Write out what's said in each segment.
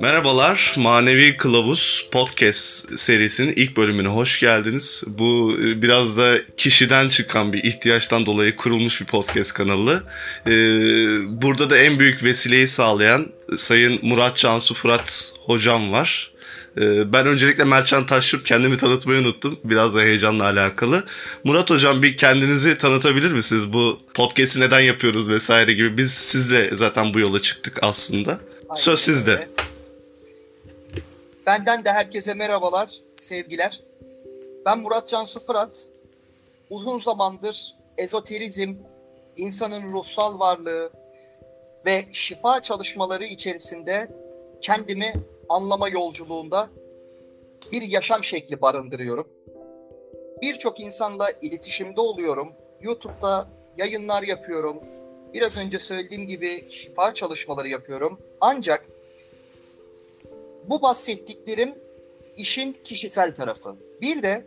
Merhabalar, Manevi Kılavuz Podcast serisinin ilk bölümüne hoş geldiniz. Bu e, biraz da kişiden çıkan bir ihtiyaçtan dolayı kurulmuş bir podcast kanalı. Ee, burada da en büyük vesileyi sağlayan Sayın Murat Cansu Fırat hocam var. Ee, ben öncelikle Mertcan Taşyurt kendimi tanıtmayı unuttum. Biraz da heyecanla alakalı. Murat Hocam bir kendinizi tanıtabilir misiniz? Bu podcast'i neden yapıyoruz vesaire gibi. Biz sizle zaten bu yola çıktık aslında. Aynen Söz sizde. Benden de herkese merhabalar, sevgiler. Ben Murat Cansu Fırat. Uzun zamandır ezoterizm, insanın ruhsal varlığı ve şifa çalışmaları içerisinde kendimi anlama yolculuğunda bir yaşam şekli barındırıyorum. Birçok insanla iletişimde oluyorum. YouTube'da yayınlar yapıyorum. Biraz önce söylediğim gibi şifa çalışmaları yapıyorum. Ancak bu bahsettiklerim işin kişisel tarafı. Bir de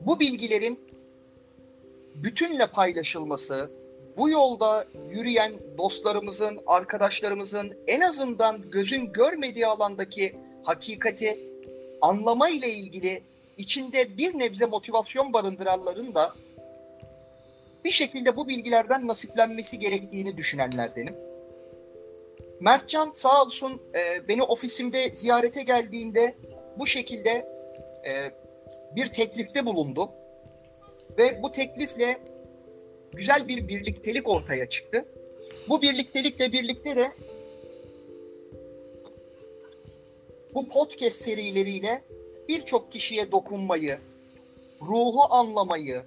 bu bilgilerin bütünle paylaşılması, bu yolda yürüyen dostlarımızın, arkadaşlarımızın en azından gözün görmediği alandaki hakikati anlama ile ilgili içinde bir nebze motivasyon barındıranların da bir şekilde bu bilgilerden nasiplenmesi gerektiğini düşünenlerdenim. Mertcan sağ olsun e, beni ofisimde ziyarete geldiğinde bu şekilde e, bir teklifte bulundu. Ve bu teklifle güzel bir birliktelik ortaya çıktı. Bu birliktelikle birlikte de bu podcast serileriyle birçok kişiye dokunmayı, ruhu anlamayı,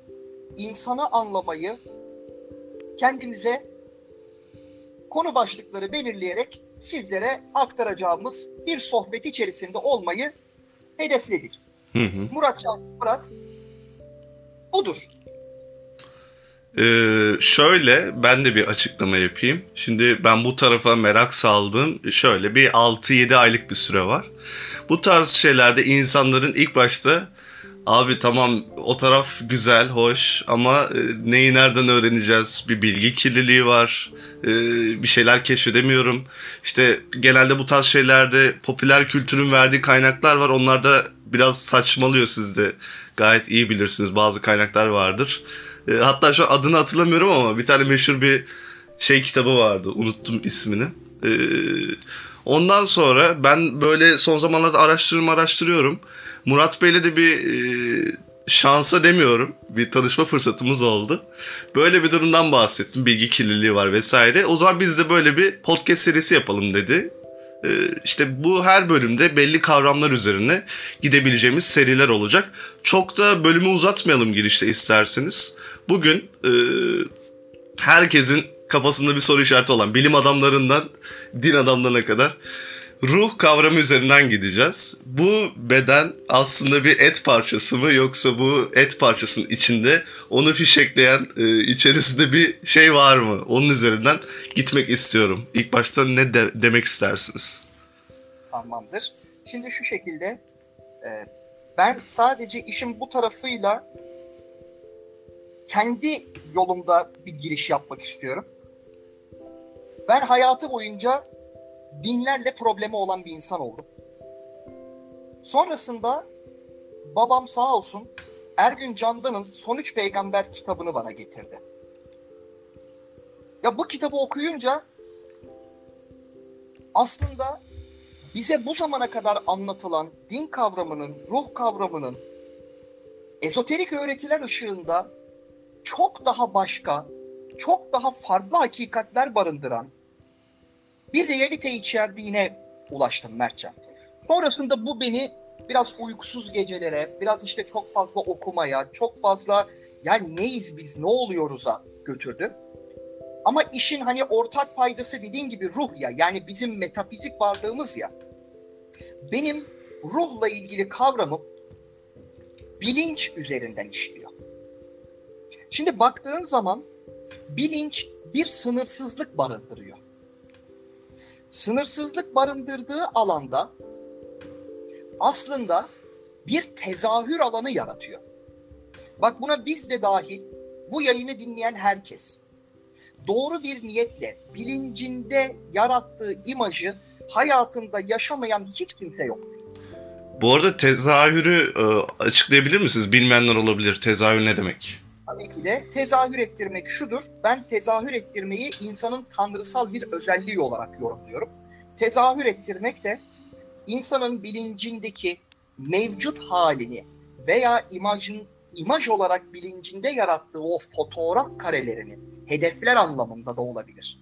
insanı anlamayı kendimize konu başlıkları belirleyerek sizlere aktaracağımız bir sohbet içerisinde olmayı hedefledik. Hı hı. Murat Can Murat budur. Ee, şöyle ben de bir açıklama yapayım. Şimdi ben bu tarafa merak saldım. Şöyle bir 6-7 aylık bir süre var. Bu tarz şeylerde insanların ilk başta Abi tamam o taraf güzel, hoş ama e, neyi nereden öğreneceğiz? Bir bilgi kirliliği var. E, bir şeyler keşfedemiyorum. İşte genelde bu tarz şeylerde popüler kültürün verdiği kaynaklar var. Onlar da biraz saçmalıyor sizde. Gayet iyi bilirsiniz bazı kaynaklar vardır. E, hatta şu an adını hatırlamıyorum ama bir tane meşhur bir şey kitabı vardı. Unuttum ismini. E, ondan sonra ben böyle son zamanlarda araştırıyorum araştırıyorum. Murat Bey'le de bir e, şansa demiyorum. Bir tanışma fırsatımız oldu. Böyle bir durumdan bahsettim. Bilgi kirliliği var vesaire. O zaman biz de böyle bir podcast serisi yapalım dedi. E, işte bu her bölümde belli kavramlar üzerine gidebileceğimiz seriler olacak. Çok da bölümü uzatmayalım girişte isterseniz. Bugün e, herkesin kafasında bir soru işareti olan bilim adamlarından din adamlarına kadar ruh kavramı üzerinden gideceğiz. Bu beden aslında bir et parçası mı yoksa bu et parçasının içinde onu fişekleyen e, içerisinde bir şey var mı? Onun üzerinden gitmek istiyorum. İlk başta ne de, demek istersiniz? Tamamdır. Şimdi şu şekilde e, ben sadece işin bu tarafıyla kendi yolumda bir giriş yapmak istiyorum. Ben hayatı boyunca dinlerle problemi olan bir insan oldum. Sonrasında babam sağ olsun Ergün Candan'ın Son Üç Peygamber kitabını bana getirdi. Ya bu kitabı okuyunca aslında bize bu zamana kadar anlatılan din kavramının, ruh kavramının ezoterik öğretiler ışığında çok daha başka, çok daha farklı hakikatler barındıran bir realite içerdiğine ulaştım Mertcan. Sonrasında bu beni biraz uykusuz gecelere, biraz işte çok fazla okumaya, çok fazla yani neyiz biz, ne oluyoruz'a götürdü. Ama işin hani ortak paydası dediğin gibi ruh ya, yani bizim metafizik varlığımız ya. Benim ruhla ilgili kavramım bilinç üzerinden işliyor. Şimdi baktığın zaman bilinç bir sınırsızlık barındırıyor sınırsızlık barındırdığı alanda aslında bir tezahür alanı yaratıyor. Bak buna biz de dahil bu yayını dinleyen herkes. doğru bir niyetle bilincinde yarattığı imajı hayatında yaşamayan hiç kimse yok. Bu arada tezahürü e, açıklayabilir misiniz? Bilmeyenler olabilir. Tezahür ne demek? Tabii ki de tezahür ettirmek şudur. Ben tezahür ettirmeyi insanın tanrısal bir özelliği olarak yorumluyorum. Tezahür ettirmek de insanın bilincindeki mevcut halini veya imajın imaj olarak bilincinde yarattığı o fotoğraf karelerini hedefler anlamında da olabilir.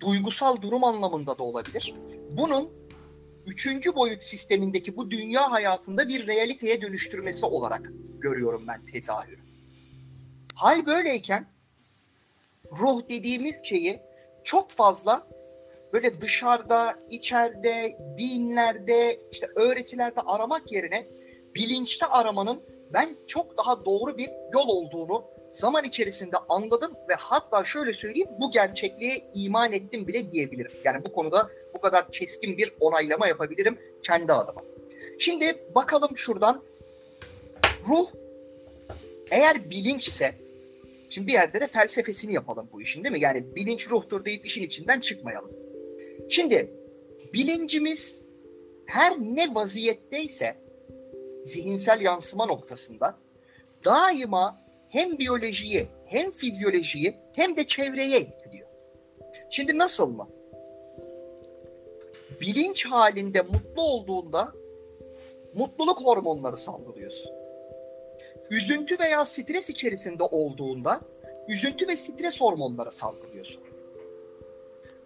Duygusal durum anlamında da olabilir. Bunun üçüncü boyut sistemindeki bu dünya hayatında bir realiteye dönüştürmesi olarak görüyorum ben tezahürü. Hal böyleyken ruh dediğimiz şeyi çok fazla böyle dışarıda, içeride, dinlerde, işte öğretilerde aramak yerine bilinçte aramanın ben çok daha doğru bir yol olduğunu zaman içerisinde anladım ve hatta şöyle söyleyeyim bu gerçekliğe iman ettim bile diyebilirim. Yani bu konuda bu kadar keskin bir onaylama yapabilirim kendi adıma. Şimdi bakalım şuradan ruh eğer bilinçse şimdi bir yerde de felsefesini yapalım bu işin değil mi? Yani bilinç ruhtur deyip işin içinden çıkmayalım. Şimdi bilincimiz her ne vaziyetteyse zihinsel yansıma noktasında daima hem biyolojiyi hem fizyolojiyi hem de çevreye etkiliyor. Şimdi nasıl mı? Bilinç halinde mutlu olduğunda mutluluk hormonları salgılıyorsun. Üzüntü veya stres içerisinde olduğunda üzüntü ve stres hormonları salgılıyorsun.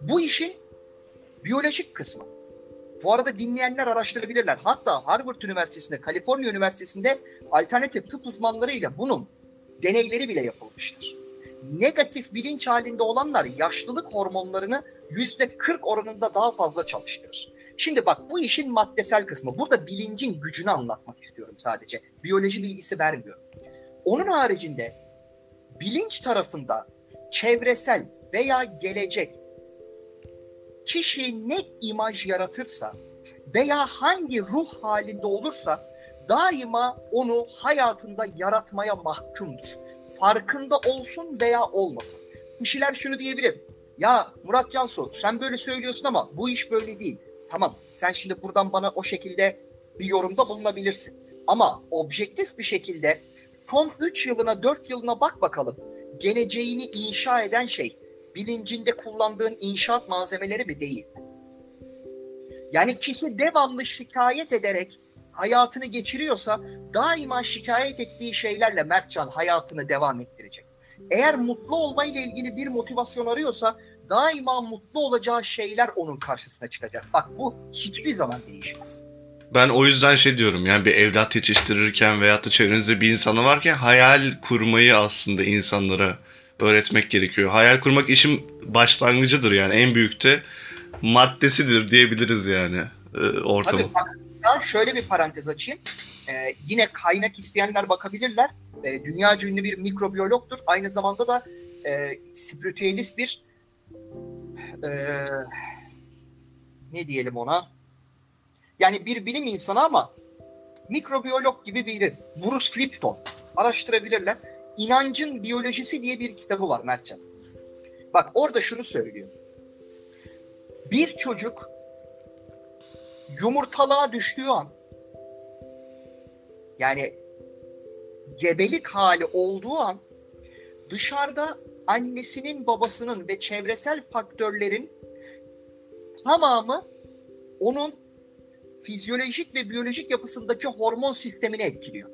Bu işin biyolojik kısmı. Bu arada dinleyenler araştırabilirler. Hatta Harvard Üniversitesi'nde, Kaliforniya Üniversitesi'nde alternatif tıp uzmanlarıyla bunun deneyleri bile yapılmıştır. Negatif bilinç halinde olanlar yaşlılık hormonlarını yüzde 40 oranında daha fazla çalıştırır. Şimdi bak bu işin maddesel kısmı. Burada bilincin gücünü anlatmak istiyorum sadece. Biyoloji bilgisi vermiyorum. Onun haricinde bilinç tarafında çevresel veya gelecek kişi ne imaj yaratırsa veya hangi ruh halinde olursa daima onu hayatında yaratmaya mahkumdur. Farkında olsun veya olmasın. Kişiler şunu diyebilir. Ya Murat Cansu sen böyle söylüyorsun ama bu iş böyle değil. Tamam sen şimdi buradan bana o şekilde bir yorumda bulunabilirsin. Ama objektif bir şekilde son 3 yılına 4 yılına bak bakalım. Geleceğini inşa eden şey bilincinde kullandığın inşaat malzemeleri mi değil? Yani kişi devamlı şikayet ederek hayatını geçiriyorsa daima şikayet ettiği şeylerle Mertcan hayatını devam ettirecek. Eğer mutlu olmayla ilgili bir motivasyon arıyorsa daima mutlu olacağı şeyler onun karşısına çıkacak. Bak bu hiçbir zaman değişmez. Ben o yüzden şey diyorum yani bir evlat yetiştirirken veyahut da çevrenizde bir insanı varken hayal kurmayı aslında insanlara öğretmek gerekiyor. Hayal kurmak işin başlangıcıdır yani en büyükte maddesidir diyebiliriz yani e, ortamı. Tabii bak ben şöyle bir parantez açayım. Ee, yine kaynak isteyenler bakabilirler. Ee, dünyaca ünlü bir mikrobiyologtur. Aynı zamanda da e, spiritüelist bir e, ne diyelim ona? Yani bir bilim insanı ama mikrobiyolog gibi biri. Bruce Lipton. Araştırabilirler. İnancın Biyolojisi diye bir kitabı var Mertcan. Bak orada şunu söylüyor. Bir çocuk yumurtalığa düştüğü an yani gebelik hali olduğu an dışarıda annesinin, babasının ve çevresel faktörlerin tamamı onun fizyolojik ve biyolojik yapısındaki hormon sistemini etkiliyor.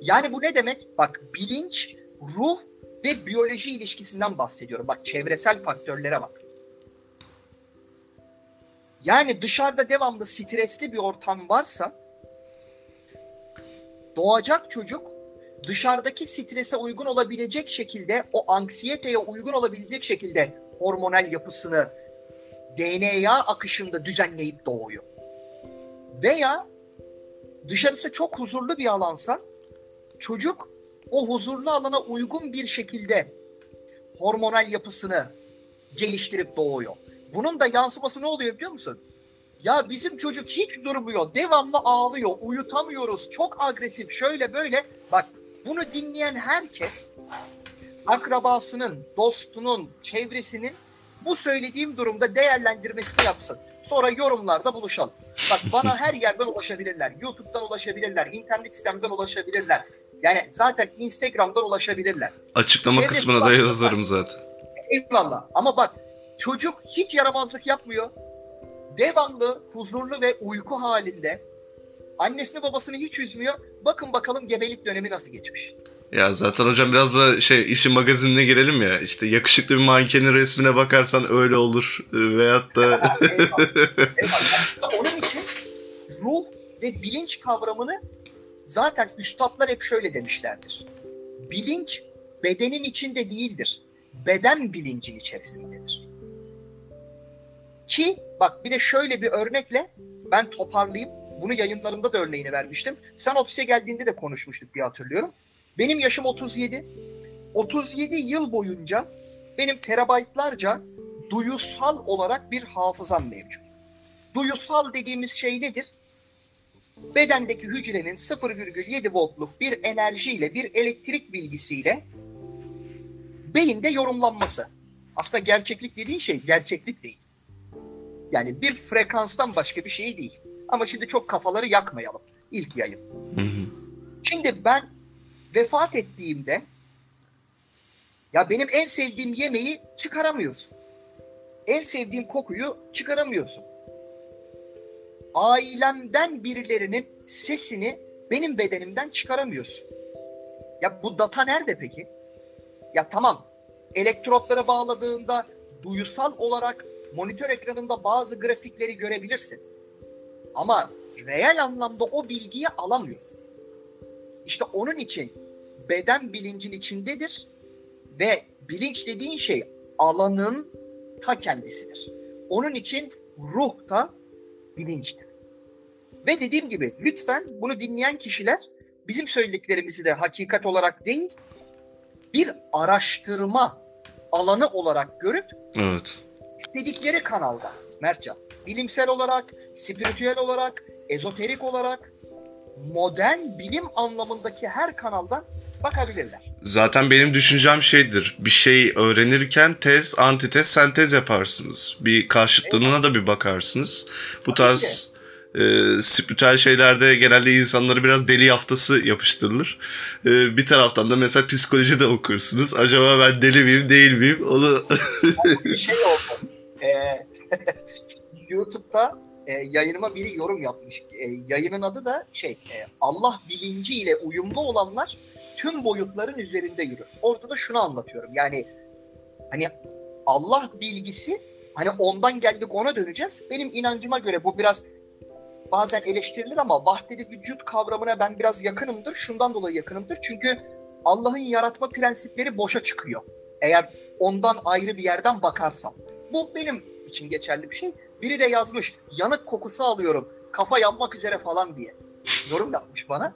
Yani bu ne demek? Bak bilinç, ruh ve biyoloji ilişkisinden bahsediyorum. Bak çevresel faktörlere bak. Yani dışarıda devamlı stresli bir ortam varsa doğacak çocuk dışarıdaki strese uygun olabilecek şekilde o anksiyeteye uygun olabilecek şekilde hormonal yapısını DNA akışında düzenleyip doğuyor. Veya dışarısı çok huzurlu bir alansa çocuk o huzurlu alana uygun bir şekilde hormonal yapısını geliştirip doğuyor. Bunun da yansıması ne oluyor biliyor musun? Ya bizim çocuk hiç durmuyor. Devamlı ağlıyor. Uyutamıyoruz. Çok agresif. Şöyle böyle. Bak bunu dinleyen herkes akrabasının, dostunun, çevresinin bu söylediğim durumda değerlendirmesini yapsın. Sonra yorumlarda buluşalım. Bak bana her yerden ulaşabilirler. YouTube'dan ulaşabilirler. internet sistemden ulaşabilirler. Yani zaten Instagram'dan ulaşabilirler. Açıklama Çevre kısmına da yazarım zaten. Eyvallah. Ama bak çocuk hiç yaramazlık yapmıyor. Devamlı huzurlu ve uyku halinde. Annesini babasını hiç üzmüyor. Bakın bakalım gebelik dönemi nasıl geçmiş. Ya zaten hocam biraz da şey işin magazinine girelim ya. İşte yakışıklı bir mankenin resmine bakarsan öyle olur. Ee, Veyahut da Eyvallah. Eyvallah. Onun için ruh ve bilinç kavramını zaten üstadlar hep şöyle demişlerdir. Bilinç bedenin içinde değildir. Beden bilincin içerisindedir. Ki bak bir de şöyle bir örnekle ben toparlayayım. Bunu yayınlarımda da örneğini vermiştim. Sen ofise geldiğinde de konuşmuştuk bir hatırlıyorum. Benim yaşım 37. 37 yıl boyunca benim terabaytlarca duyusal olarak bir hafızam mevcut. Duyusal dediğimiz şey nedir? Bedendeki hücrenin 0,7 voltluk bir enerjiyle, bir elektrik bilgisiyle beyinde yorumlanması. Aslında gerçeklik dediğin şey gerçeklik değil. Yani bir frekanstan başka bir şey değil. Ama şimdi çok kafaları yakmayalım ilk yayın. Hı hı. Şimdi ben vefat ettiğimde ya benim en sevdiğim yemeği çıkaramıyorsun. En sevdiğim kokuyu çıkaramıyorsun. Ailemden birilerinin sesini benim bedenimden çıkaramıyorsun. Ya bu data nerede peki? Ya tamam elektrotlara bağladığında duyusal olarak monitör ekranında bazı grafikleri görebilirsin. Ama reel anlamda o bilgiyi alamıyorsun. İşte onun için beden bilincin içindedir ve bilinç dediğin şey alanın ta kendisidir. Onun için ruh da bilinçtir. Ve dediğim gibi lütfen bunu dinleyen kişiler bizim söylediklerimizi de hakikat olarak değil bir araştırma alanı olarak görüp Evet. istedikleri kanalda Mertcan bilimsel olarak, spiritüel olarak, ezoterik olarak modern bilim anlamındaki her kanaldan bakabilirler. Zaten benim düşüncem şeydir. Bir şey öğrenirken tez, antitez, sentez yaparsınız. Bir karşıtlığına da bir bakarsınız. Bu tarz e, spiritüel şeylerde genelde insanları biraz deli yaftası yapıştırılır. E, bir taraftan da mesela psikoloji de okursunuz. Acaba ben deli miyim değil miyim? Onu bir şey oldu. Ee, YouTube'da e, yayınıma biri yorum yapmış. E, yayının adı da şey e, Allah bilinciyle uyumlu olanlar tüm boyutların üzerinde yürür. Orada da şunu anlatıyorum. Yani hani Allah bilgisi hani ondan geldik ona döneceğiz. Benim inancıma göre bu biraz bazen eleştirilir ama vahdedi vücut kavramına ben biraz yakınımdır. Şundan dolayı yakınımdır. Çünkü Allah'ın yaratma prensipleri boşa çıkıyor. Eğer ondan ayrı bir yerden bakarsam. Bu benim için geçerli bir şey. Biri de yazmış yanık kokusu alıyorum kafa yanmak üzere falan diye. Yorum yapmış bana.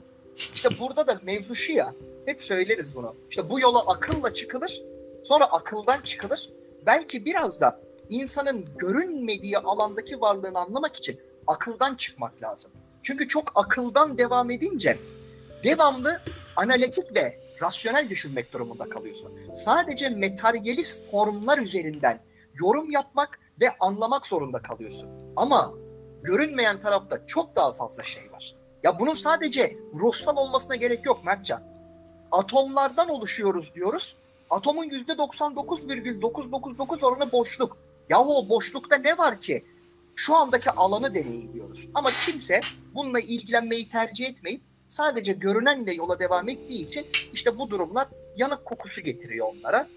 İşte burada da mevzu şu ya. Hep söyleriz bunu. İşte bu yola akılla çıkılır. Sonra akıldan çıkılır. Belki biraz da insanın görünmediği alandaki varlığını anlamak için akıldan çıkmak lazım. Çünkü çok akıldan devam edince devamlı analitik ve rasyonel düşünmek durumunda kalıyorsun. Sadece materyalist formlar üzerinden yorum yapmak ve anlamak zorunda kalıyorsun. Ama görünmeyen tarafta çok daha fazla şey var. Ya bunun sadece ruhsal olmasına gerek yok Mertcan. Atomlardan oluşuyoruz diyoruz. Atomun %99,999 oranı boşluk. Yahu o boşlukta ne var ki? Şu andaki alanı deneyimliyoruz. Ama kimse bununla ilgilenmeyi tercih etmeyip sadece görünenle yola devam ettiği için işte bu durumlar yanık kokusu getiriyor onlara.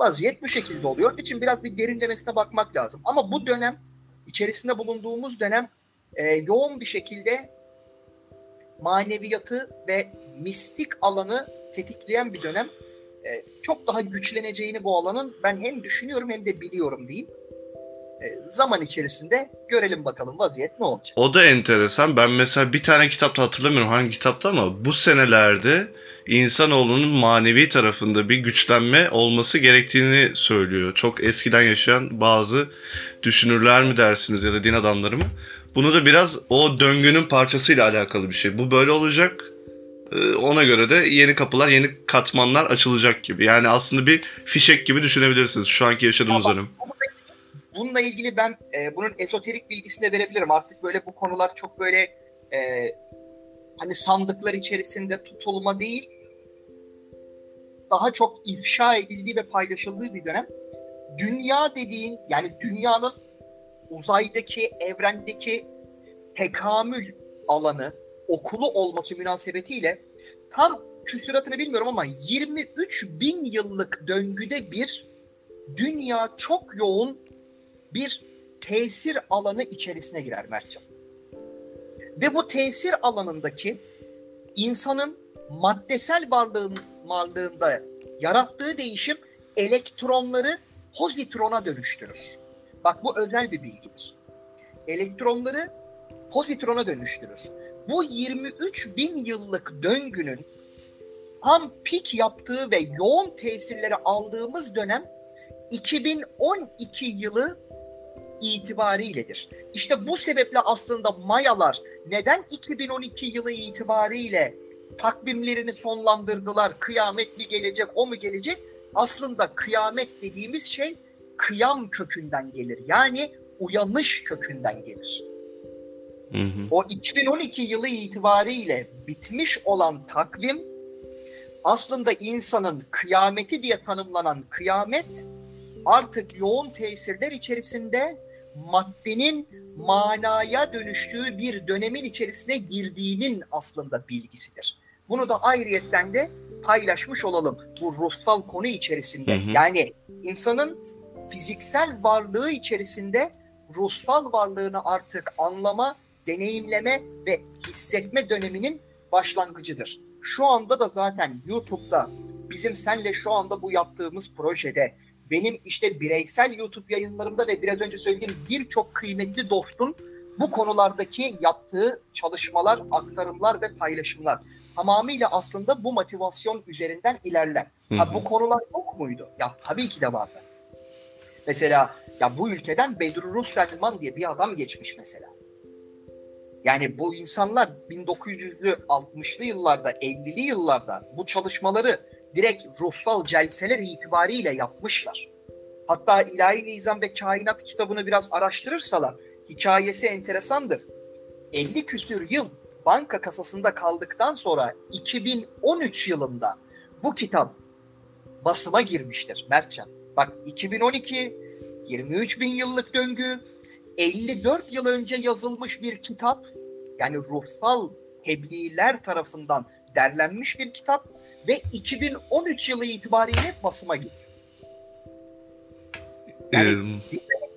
Vaziyet bu şekilde oluyor. İçin biraz bir derinlemesine bakmak lazım. Ama bu dönem, içerisinde bulunduğumuz dönem e, yoğun bir şekilde maneviyatı ve mistik alanı tetikleyen bir dönem. E, çok daha güçleneceğini bu alanın ben hem düşünüyorum hem de biliyorum diyeyim. E, zaman içerisinde görelim bakalım vaziyet ne olacak. O da enteresan. Ben mesela bir tane kitapta hatırlamıyorum hangi kitapta ama bu senelerde insanoğlunun manevi tarafında bir güçlenme olması gerektiğini söylüyor. Çok eskiden yaşayan bazı düşünürler mi dersiniz ya da din adamları mı? Bunu da biraz o döngünün parçasıyla alakalı bir şey. Bu böyle olacak. e, ona göre de yeni kapılar, yeni katmanlar açılacak gibi. Yani aslında bir fişek gibi düşünebilirsiniz şu anki yaşadığımız dönem. Bununla ilgili ben e, bunun esoterik bilgisini de verebilirim. Artık böyle bu konular çok böyle e, hani sandıklar içerisinde tutulma değil, daha çok ifşa edildiği ve paylaşıldığı bir dönem. Dünya dediğin yani dünyanın uzaydaki, evrendeki tekamül alanı, okulu olması münasebetiyle tam küsuratını bilmiyorum ama 23 bin yıllık döngüde bir dünya çok yoğun bir tesir alanı içerisine girer Mertcan. Ve bu tesir alanındaki insanın maddesel varlığın varlığında yarattığı değişim elektronları pozitrona dönüştürür. Bak bu özel bir bilgidir. Elektronları pozitrona dönüştürür. Bu 23 bin yıllık döngünün tam pik yaptığı ve yoğun tesirleri aldığımız dönem 2012 yılı itibariyledir. İşte bu sebeple aslında Mayalar neden 2012 yılı itibariyle takvimlerini sonlandırdılar? Kıyamet mi gelecek, o mu gelecek? Aslında kıyamet dediğimiz şey kıyam kökünden gelir. Yani uyanış kökünden gelir. Hı hı. O 2012 yılı itibariyle bitmiş olan takvim aslında insanın kıyameti diye tanımlanan kıyamet artık yoğun tesirler içerisinde maddenin manaya dönüştüğü bir dönemin içerisine girdiğinin aslında bilgisidir. Bunu da ayrıyetten de paylaşmış olalım bu ruhsal konu içerisinde. Hı hı. Yani insanın fiziksel varlığı içerisinde ruhsal varlığını artık anlama, deneyimleme ve hissetme döneminin başlangıcıdır. Şu anda da zaten YouTube'da bizim senle şu anda bu yaptığımız projede benim işte bireysel YouTube yayınlarımda ve biraz önce söylediğim birçok kıymetli dostun bu konulardaki yaptığı çalışmalar, aktarımlar ve paylaşımlar tamamıyla aslında bu motivasyon üzerinden ilerler. Ha, bu konular yok muydu? Ya tabii ki de vardı. Mesela ya bu ülkeden Bedrullah Selman diye bir adam geçmiş mesela. Yani bu insanlar 1960'lı yıllarda, 50'li yıllarda bu çalışmaları direkt ruhsal celseler itibariyle yapmışlar. Hatta İlahi Nizam ve Kainat kitabını biraz araştırırsalar hikayesi enteresandır. 50 küsür yıl banka kasasında kaldıktan sonra 2013 yılında bu kitap basıma girmiştir Mertcan. Bak 2012 23 bin yıllık döngü 54 yıl önce yazılmış bir kitap yani ruhsal tebliğler tarafından derlenmiş bir kitap ve 2013 yılı itibariyle basıma girdi. Yani-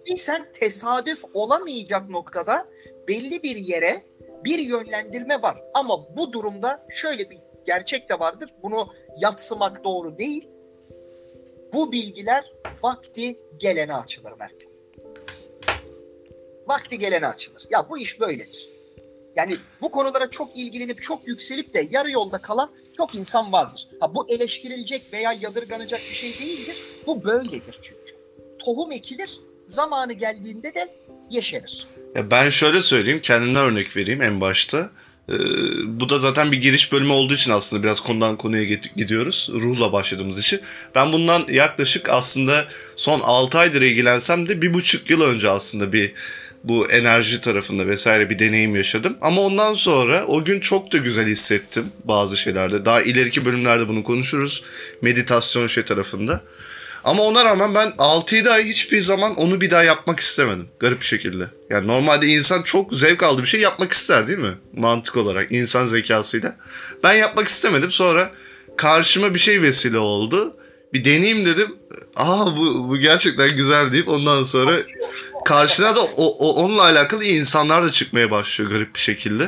Değilsen tesadüf olamayacak noktada belli bir yere bir yönlendirme var. Ama bu durumda şöyle bir gerçek de vardır. Bunu yatsımak doğru değil. Bu bilgiler vakti gelene açılır Mert. Vakti gelene açılır. Ya bu iş böyledir. Yani bu konulara çok ilgilenip çok yükselip de yarı yolda kalan çok insan vardır. Ha bu eleştirilecek veya yadırganacak bir şey değildir. Bu böyledir çünkü. Tohum ekilir, zamanı geldiğinde de yeşerir. Ya ben şöyle söyleyeyim, kendimden örnek vereyim en başta. Ee, bu da zaten bir giriş bölümü olduğu için aslında biraz konudan konuya gidiyoruz. Ruhla başladığımız için. Ben bundan yaklaşık aslında son 6 aydır ilgilensem de bir buçuk yıl önce aslında bir bu enerji tarafında vesaire bir deneyim yaşadım. Ama ondan sonra o gün çok da güzel hissettim bazı şeylerde. Daha ileriki bölümlerde bunu konuşuruz. Meditasyon şey tarafında. Ama ona rağmen ben 6-7 ay hiçbir zaman onu bir daha yapmak istemedim. Garip bir şekilde. Yani normalde insan çok zevk aldığı bir şey yapmak ister değil mi? Mantık olarak, insan zekasıyla. Ben yapmak istemedim. Sonra karşıma bir şey vesile oldu. Bir deneyeyim dedim. Aa bu, bu gerçekten güzel deyip ondan sonra karşına da o, o- onunla alakalı insanlar da çıkmaya başlıyor garip bir şekilde.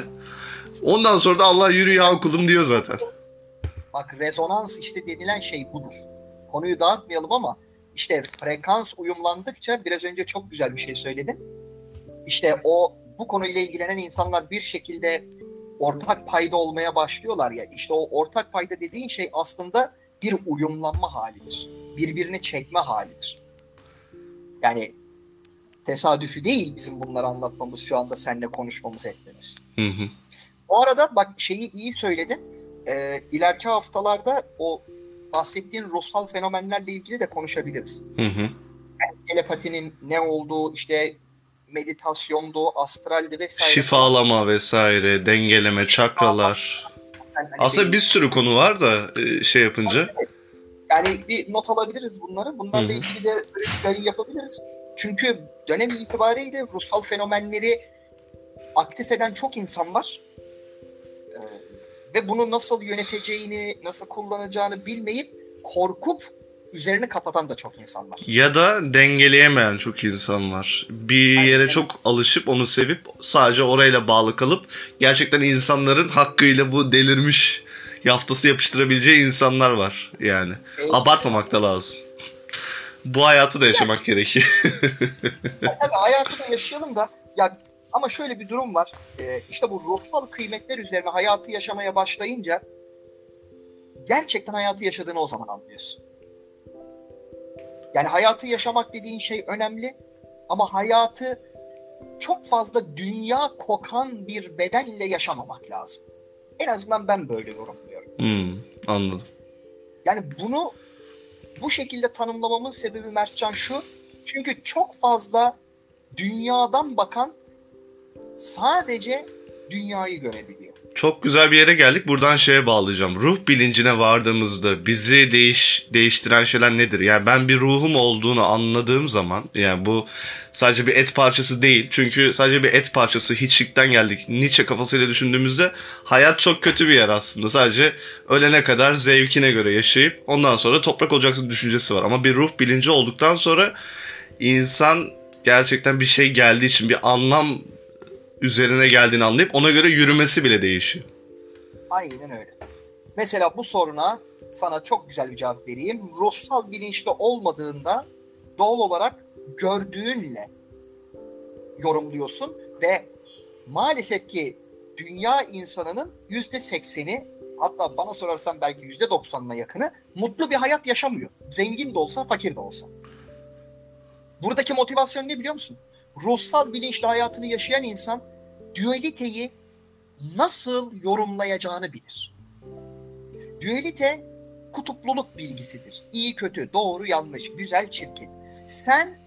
Ondan sonra da Allah yürü ya kulum diyor zaten. Bak rezonans işte denilen şey budur. Konuyu dağıtmayalım ama işte frekans uyumlandıkça biraz önce çok güzel bir şey söyledin. İşte o bu konuyla ilgilenen insanlar bir şekilde ortak payda olmaya başlıyorlar ya. İşte o ortak payda dediğin şey aslında bir uyumlanma halidir. Birbirini çekme halidir. Yani tesadüfü değil bizim bunları anlatmamız şu anda seninle konuşmamız etmemiz. Hı hı. Bu arada bak şeyi iyi söyledin. e, ileriki haftalarda o bahsettiğin ruhsal fenomenlerle ilgili de konuşabiliriz. Hı hı. Telepatinin ne olduğu, işte meditasyondu, astraldi vesaire. Şifalama vesaire, dengeleme, çakralar. Yani hani Aslında benim- bir sürü konu var da e, şey yapınca. Yani bir not alabiliriz bunları. Bunlarla ilgili de bir yayın yapabiliriz. Çünkü dönem itibariyle ruhsal fenomenleri aktif eden çok insan var. Ee, ve bunu nasıl yöneteceğini, nasıl kullanacağını bilmeyip korkup üzerini kapatan da çok insan var. Ya da dengeleyemeyen çok insan var. Bir Aynen. yere çok alışıp onu sevip sadece orayla bağlı kalıp gerçekten insanların hakkıyla bu delirmiş yaftası yapıştırabileceği insanlar var yani. Evet. Abartmamak da lazım. Bu hayatı da yaşamak gerekiyor. Tabii hayatı da yaşayalım da ya ama şöyle bir durum var. Ee, işte bu ruhsal kıymetler üzerine hayatı yaşamaya başlayınca gerçekten hayatı yaşadığını o zaman anlıyorsun. Yani hayatı yaşamak dediğin şey önemli ama hayatı çok fazla dünya kokan bir bedenle yaşamamak lazım. En azından ben böyle yorumluyorum. Hmm, anladım. Yani bunu bu şekilde tanımlamamın sebebi Mertcan şu. Çünkü çok fazla dünyadan bakan sadece dünyayı görebiliyor. Çok güzel bir yere geldik. Buradan şeye bağlayacağım. Ruh bilincine vardığımızda bizi değiş değiştiren şeyler nedir? Yani ben bir ruhum olduğunu anladığım zaman yani bu sadece bir et parçası değil. Çünkü sadece bir et parçası hiçlikten geldik. Nietzsche kafasıyla düşündüğümüzde hayat çok kötü bir yer aslında. Sadece ölene kadar zevkine göre yaşayıp ondan sonra toprak olacaksın düşüncesi var. Ama bir ruh bilinci olduktan sonra insan gerçekten bir şey geldiği için bir anlam üzerine geldiğini anlayıp ona göre yürümesi bile değişiyor. Aynen öyle. Mesela bu soruna sana çok güzel bir cevap vereyim. Ruhsal bilinçli olmadığında doğal olarak gördüğünle yorumluyorsun ve maalesef ki dünya insanının yüzde sekseni hatta bana sorarsan belki yüzde doksanına yakını mutlu bir hayat yaşamıyor. Zengin de olsa fakir de olsa. Buradaki motivasyon ne biliyor musun? Ruhsal bilinçli hayatını yaşayan insan dualiteyi nasıl yorumlayacağını bilir. Dualite kutupluluk bilgisidir. İyi kötü, doğru yanlış, güzel çirkin. Sen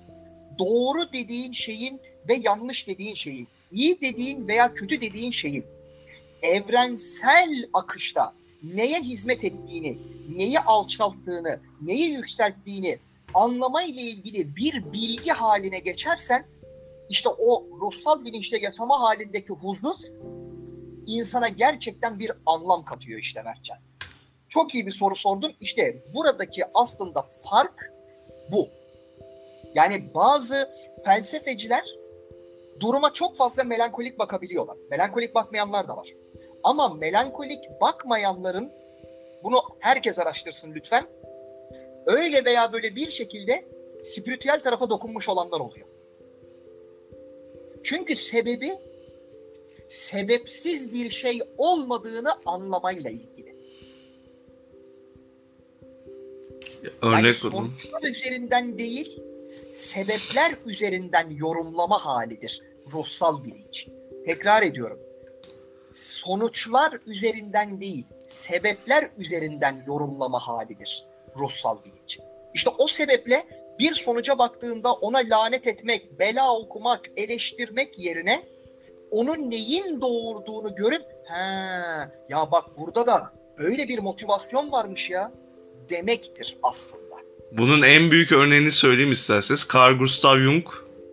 doğru dediğin şeyin ve yanlış dediğin şeyin, iyi dediğin veya kötü dediğin şeyin evrensel akışta neye hizmet ettiğini, neyi alçalttığını, neyi yükselttiğini anlama ile ilgili bir bilgi haline geçersen işte o ruhsal bilinçte yaşama halindeki huzur insana gerçekten bir anlam katıyor işte Mertcan. Çok iyi bir soru sordun. İşte buradaki aslında fark bu. Yani bazı felsefeciler duruma çok fazla melankolik bakabiliyorlar. Melankolik bakmayanlar da var. Ama melankolik bakmayanların bunu herkes araştırsın lütfen. Öyle veya böyle bir şekilde spiritüel tarafa dokunmuş olanlar oluyor. Çünkü sebebi sebepsiz bir şey olmadığını anlamayla ilgili. Örnek yani sonuçlar üzerinden değil, sebepler üzerinden yorumlama halidir ruhsal bilinç. Tekrar ediyorum. Sonuçlar üzerinden değil, sebepler üzerinden yorumlama halidir ruhsal bilinç. İşte o sebeple bir sonuca baktığında ona lanet etmek, bela okumak, eleştirmek yerine onun neyin doğurduğunu görüp he ya bak burada da öyle bir motivasyon varmış ya demektir aslında. Bunun en büyük örneğini söyleyeyim isterseniz. Carl Gustav Jung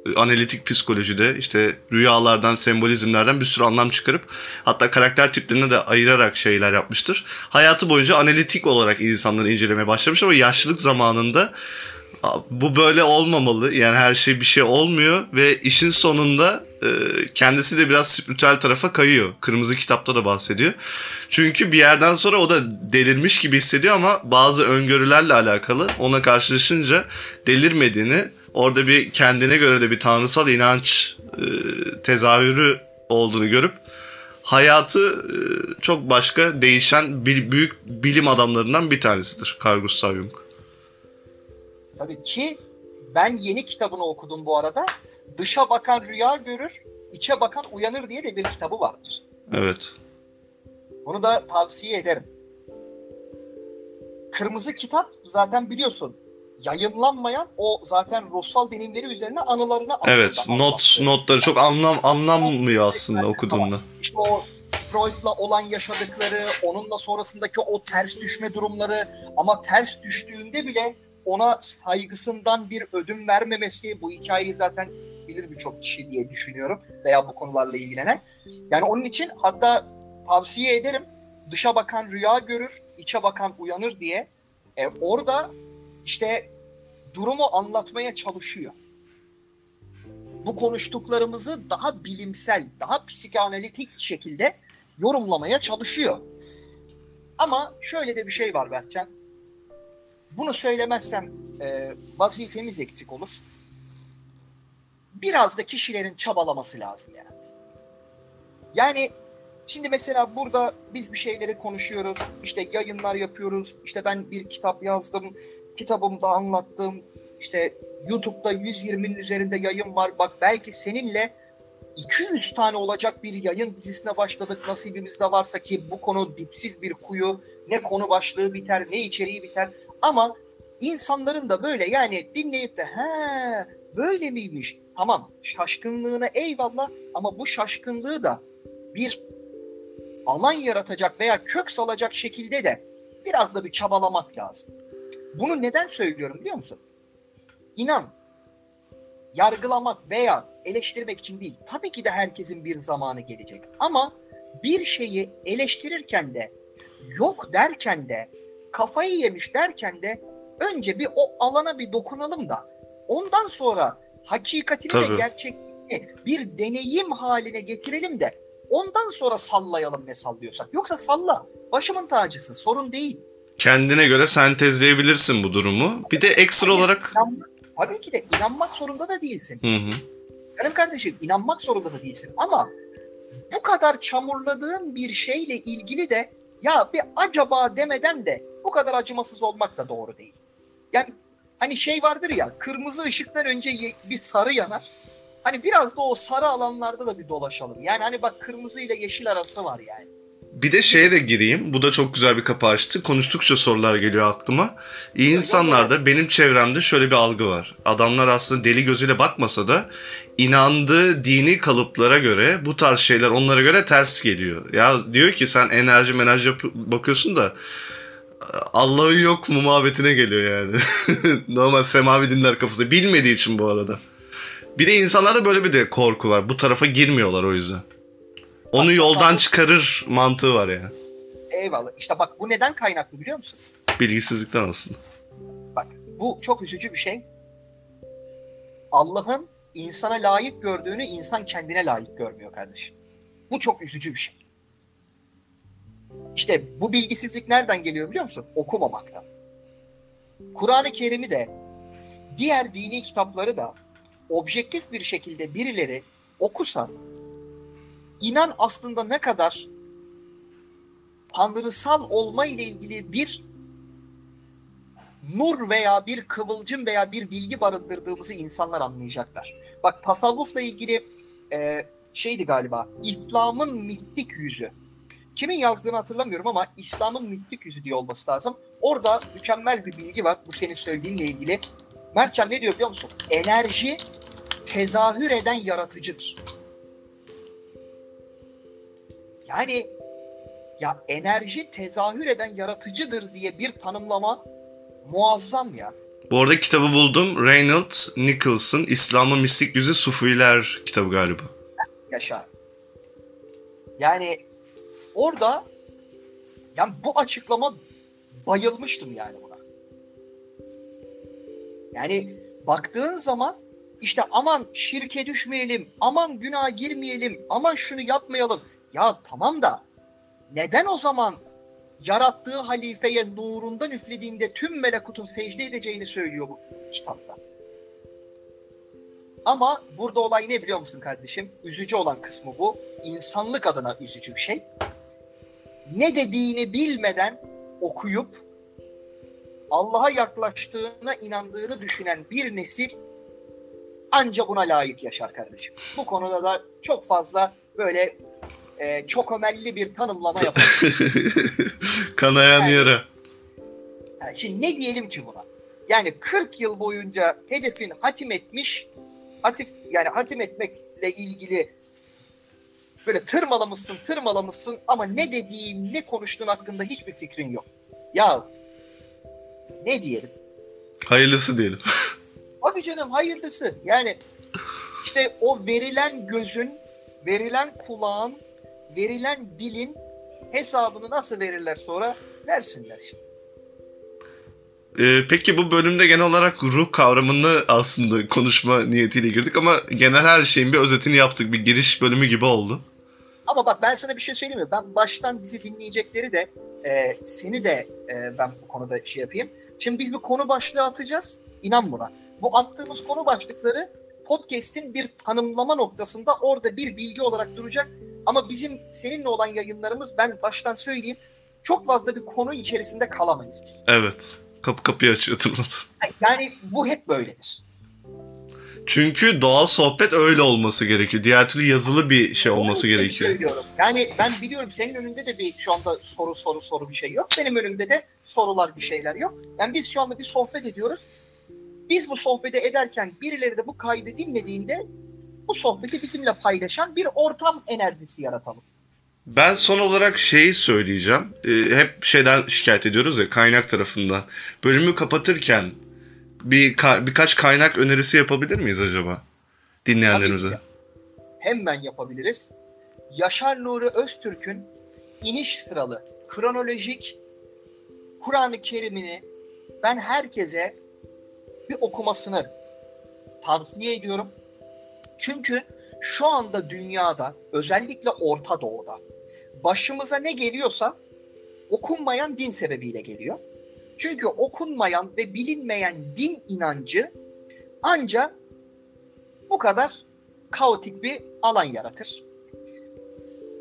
e, analitik psikolojide işte rüyalardan, sembolizmlerden bir sürü anlam çıkarıp hatta karakter tiplerine de ayırarak şeyler yapmıştır. Hayatı boyunca analitik olarak insanları incelemeye başlamış ama yaşlılık zamanında "Aa, bu böyle olmamalı. Yani her şey bir şey olmuyor ve işin sonunda e, kendisi de biraz spiritüel tarafa kayıyor. Kırmızı kitapta da bahsediyor. Çünkü bir yerden sonra o da delirmiş gibi hissediyor ama bazı öngörülerle alakalı ona karşılaşınca delirmediğini, orada bir kendine göre de bir tanrısal inanç e, tezahürü olduğunu görüp hayatı e, çok başka değişen büyük bilim adamlarından bir tanesidir Carl Gustav Jung. Tabii ki ben yeni kitabını okudum bu arada. Dışa bakan rüya görür, içe bakan uyanır diye de bir kitabı vardır. Evet. Bunu da tavsiye ederim. Kırmızı Kitap zaten biliyorsun yayınlanmayan o zaten ruhsal deneyimleri üzerine anılarını Evet, not anlattı. notları çok anlam anlamıyor aslında okuduğunda. İşte o Freud'la olan yaşadıkları, onunla sonrasındaki o ters düşme durumları ama ters düştüğünde bile ona saygısından bir ödün vermemesi bu hikayeyi zaten bilir birçok kişi diye düşünüyorum veya bu konularla ilgilenen. Yani onun için hatta tavsiye ederim dışa bakan rüya görür, içe bakan uyanır diye. E, orada işte durumu anlatmaya çalışıyor. Bu konuştuklarımızı daha bilimsel, daha psikanalitik şekilde yorumlamaya çalışıyor. Ama şöyle de bir şey var Berkcan. Bunu söylemezsem e, vazifemiz eksik olur. Biraz da kişilerin çabalaması lazım yani. Yani şimdi mesela burada biz bir şeyleri konuşuyoruz. işte yayınlar yapıyoruz. İşte ben bir kitap yazdım. Kitabımda anlattım. İşte YouTube'da 120'nin üzerinde yayın var. Bak belki seninle 200 tane olacak bir yayın dizisine başladık. Nasibimiz de varsa ki bu konu dipsiz bir kuyu. Ne konu başlığı biter, ne içeriği biter. Ama insanların da böyle yani dinleyip de he böyle miymiş? Tamam şaşkınlığına eyvallah ama bu şaşkınlığı da bir alan yaratacak veya kök salacak şekilde de biraz da bir çabalamak lazım. Bunu neden söylüyorum biliyor musun? İnan yargılamak veya eleştirmek için değil. Tabii ki de herkesin bir zamanı gelecek. Ama bir şeyi eleştirirken de yok derken de kafayı yemiş derken de önce bir o alana bir dokunalım da ondan sonra hakikatini Tabii. ve gerçekliğini bir deneyim haline getirelim de ondan sonra sallayalım ne sallıyorsak. Yoksa salla. Başımın tacısın. Sorun değil. Kendine göre sentezleyebilirsin bu durumu. Bir de ekstra Hayır, olarak inanmak- tabii ki de inanmak zorunda da değilsin. Hı hı. Canım kardeşim inanmak zorunda da değilsin ama bu kadar çamurladığın bir şeyle ilgili de ya bir acaba demeden de bu kadar acımasız olmak da doğru değil. Yani hani şey vardır ya kırmızı ışıktan önce bir sarı yanar. Hani biraz da o sarı alanlarda da bir dolaşalım. Yani hani bak kırmızı ile yeşil arası var yani. Bir de şeye de gireyim. Bu da çok güzel bir kapı açtı. Konuştukça sorular geliyor aklıma. İyi insanlarda benim çevremde şöyle bir algı var. Adamlar aslında deli gözüyle bakmasa da inandığı dini kalıplara göre bu tarz şeyler onlara göre ters geliyor. Ya diyor ki sen enerji yap- bakıyorsun da Allah'ın yok mu muhabbetine geliyor yani. Normal semavi dinler kafasında. Bilmediği için bu arada. Bir de insanlarda böyle bir de korku var. Bu tarafa girmiyorlar o yüzden. Onu yoldan çıkarır mantığı var yani. Eyvallah. İşte bak bu neden kaynaklı biliyor musun? Bilgisizlikten aslında. Bak bu çok üzücü bir şey. Allah'ın insana layık gördüğünü insan kendine layık görmüyor kardeşim. Bu çok üzücü bir şey. İşte bu bilgisizlik nereden geliyor biliyor musun? Okumamaktan. Kur'an-ı Kerim'i de diğer dini kitapları da objektif bir şekilde birileri okusa inan aslında ne kadar tanrısal olma ile ilgili bir nur veya bir kıvılcım veya bir bilgi barındırdığımızı insanlar anlayacaklar. Bak tasavvufla ilgili e, şeydi galiba İslam'ın mistik yüzü. Kimin yazdığını hatırlamıyorum ama İslam'ın mistik yüzü diye olması lazım. Orada mükemmel bir bilgi var bu senin söylediğinle ilgili. Mertcan ne diyor biliyor musun? Enerji tezahür eden yaratıcıdır. Yani ya enerji tezahür eden yaratıcıdır diye bir tanımlama muazzam ya. Bu arada kitabı buldum. Reynolds Nicholson İslam'ın Mistik Yüzü Sufiler kitabı galiba. Yaşar. Yani orada yani bu açıklama bayılmıştım yani buna. Yani baktığın zaman işte aman şirke düşmeyelim, aman günaha girmeyelim, aman şunu yapmayalım. Ya tamam da neden o zaman yarattığı halifeye nurundan üflediğinde tüm melekutun secde edeceğini söylüyor bu kitapta? Ama burada olay ne biliyor musun kardeşim? Üzücü olan kısmı bu. İnsanlık adına üzücü bir şey. Ne dediğini bilmeden okuyup Allah'a yaklaştığına inandığını düşünen bir nesil anca buna layık yaşar kardeşim. Bu konuda da çok fazla böyle e, çok ömelli bir tanımlama yapar. Kanayan Yani- yara. Yani şimdi ne diyelim ki buna? Yani 40 yıl boyunca hedefin hatim etmiş, hatif yani hatim etmekle ilgili böyle tırmalamışsın, tırmalamışsın ama ne dediğin, ne konuştuğun hakkında hiçbir fikrin yok. Ya ne diyelim? Hayırlısı diyelim. Abi canım hayırlısı. Yani işte o verilen gözün, verilen kulağın, verilen dilin hesabını nasıl verirler sonra versinler işte. Ee, peki bu bölümde genel olarak ruh kavramını aslında konuşma niyetiyle girdik ama genel her şeyin bir özetini yaptık. Bir giriş bölümü gibi oldu. Ama bak ben sana bir şey söyleyeyim mi? Ben baştan bizi dinleyecekleri de e, seni de e, ben bu konuda şey yapayım. Şimdi biz bir konu başlığı atacağız. İnan buna. Bu attığımız konu başlıkları podcast'in bir tanımlama noktasında orada bir bilgi olarak duracak. Ama bizim seninle olan yayınlarımız ben baştan söyleyeyim çok fazla bir konu içerisinde kalamayız biz. Evet. Kapı kapıyı açıyor tırmat. Yani bu hep böyledir. Çünkü doğal sohbet öyle olması gerekiyor. Diğer türlü yazılı bir şey olması gerekiyor. söylüyorum. Yani ben biliyorum senin önünde de bir şu anda soru soru soru bir şey yok. Benim önümde de sorular bir şeyler yok. Yani biz şu anda bir sohbet ediyoruz. Biz bu sohbeti ederken birileri de bu kaydı dinlediğinde bu sohbeti bizimle paylaşan bir ortam enerjisi yaratalım. Ben son olarak şeyi söyleyeceğim. Ee, hep şeyden şikayet ediyoruz ya kaynak tarafından. Bölümü kapatırken bir ka- birkaç kaynak önerisi yapabilir miyiz acaba dinleyenlerimize? Hemen yapabiliriz. Yaşar Nuri Öztürk'ün iniş sıralı kronolojik Kur'an-ı Kerim'ini ben herkese bir okumasını tavsiye ediyorum. Çünkü şu anda dünyada özellikle Orta Doğu'da başımıza ne geliyorsa okunmayan din sebebiyle geliyor. Çünkü okunmayan ve bilinmeyen din inancı ancak bu kadar kaotik bir alan yaratır.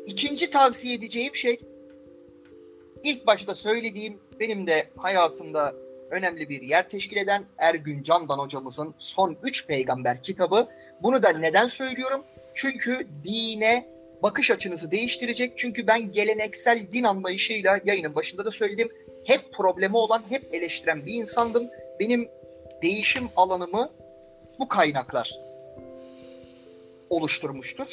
İkinci tavsiye edeceğim şey ilk başta söylediğim benim de hayatımda önemli bir yer teşkil eden Ergün Candan hocamızın Son Üç Peygamber kitabı. Bunu da neden söylüyorum? Çünkü dine bakış açınızı değiştirecek. Çünkü ben geleneksel din anlayışıyla yayının başında da söyledim. Hep problemi olan, hep eleştiren bir insandım. Benim değişim alanımı bu kaynaklar oluşturmuştur.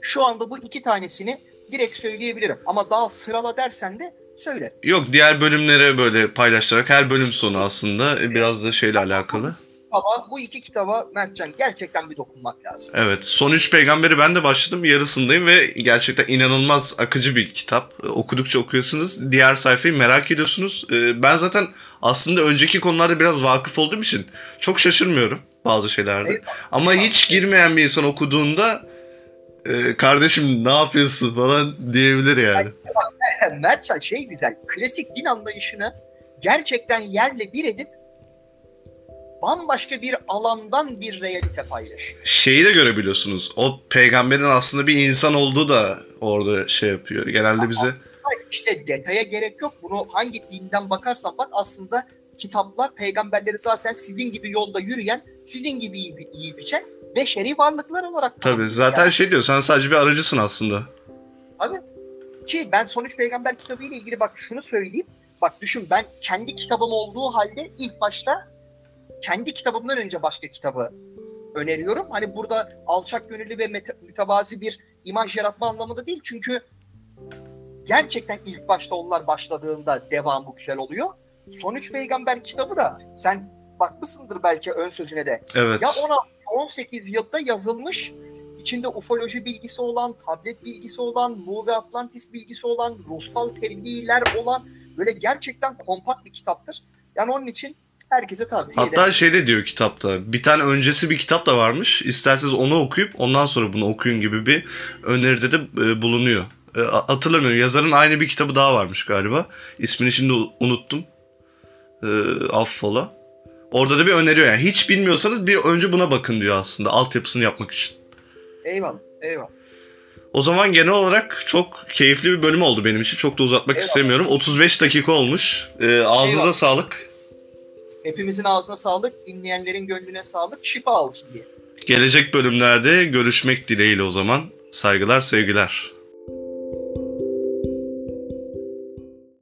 Şu anda bu iki tanesini direkt söyleyebilirim. Ama daha sırala dersen de söyle. Yok diğer bölümlere böyle paylaşarak her bölüm sonu aslında biraz da şeyle alakalı. Ama bu iki kitaba Mertcan gerçekten bir dokunmak lazım. Evet son üç peygamberi ben de başladım yarısındayım ve gerçekten inanılmaz akıcı bir kitap. E, Okudukça okuyorsunuz diğer sayfayı merak ediyorsunuz. E, Ben zaten aslında önceki konularda biraz vakıf olduğum için çok şaşırmıyorum bazı şeylerde. Evet. Ama hiç girmeyen bir insan okuduğunda e, kardeşim ne yapıyorsun falan diyebilir yani. Mertcan şey güzel, klasik din anlayışını gerçekten yerle bir edip bambaşka bir alandan bir realite paylaşıyor. Şeyi de görebiliyorsunuz. O peygamberin aslında bir insan olduğu da orada şey yapıyor. Genelde bize Hayır, İşte detaya gerek yok. Bunu hangi dinden bakarsan bak aslında kitaplar peygamberleri zaten sizin gibi yolda yürüyen, sizin gibi yiyip, yiyip içen beşeri varlıklar olarak tabii zaten Yani, şey diyor sen sadece bir aracısın aslında. Abi, ki ben Sonuç Peygamber kitabı ile ilgili bak şunu söyleyeyim. Bak düşün ben kendi kitabım olduğu halde ilk başta kendi kitabımdan önce başka kitabı öneriyorum. Hani burada alçak gönüllü ve mütevazi bir imaj yaratma anlamında değil. Çünkü gerçekten ilk başta onlar başladığında devamı güzel oluyor. Sonuç Peygamber kitabı da sen bakmışsındır belki ön sözüne de. Evet. Ya 16-18 yılda yazılmış, içinde ufoloji bilgisi olan, tablet bilgisi olan, Mu ve Atlantis bilgisi olan, ruhsal tebliğler olan böyle gerçekten kompakt bir kitaptır. Yani onun için herkese tavsiye ederim. Hatta şey de diyor kitapta. Bir tane öncesi bir kitap da varmış. İsterseniz onu okuyup ondan sonra bunu okuyun gibi bir öneride de e, bulunuyor. E, hatırlamıyorum. Yazarın aynı bir kitabı daha varmış galiba. İsmini şimdi unuttum. E, affola. Orada da bir öneriyor yani. Hiç bilmiyorsanız bir önce buna bakın diyor aslında. Altyapısını yapmak için. Eyvallah, eyvallah. O zaman genel olarak çok keyifli bir bölüm oldu benim için. Çok da uzatmak Eyvallah. istemiyorum. 35 dakika olmuş. E, ağzınıza Eyvallah. sağlık. Hepimizin ağzına sağlık, dinleyenlerin gönlüne sağlık, şifa olsun diye. Gelecek bölümlerde görüşmek dileğiyle o zaman. Saygılar, sevgiler.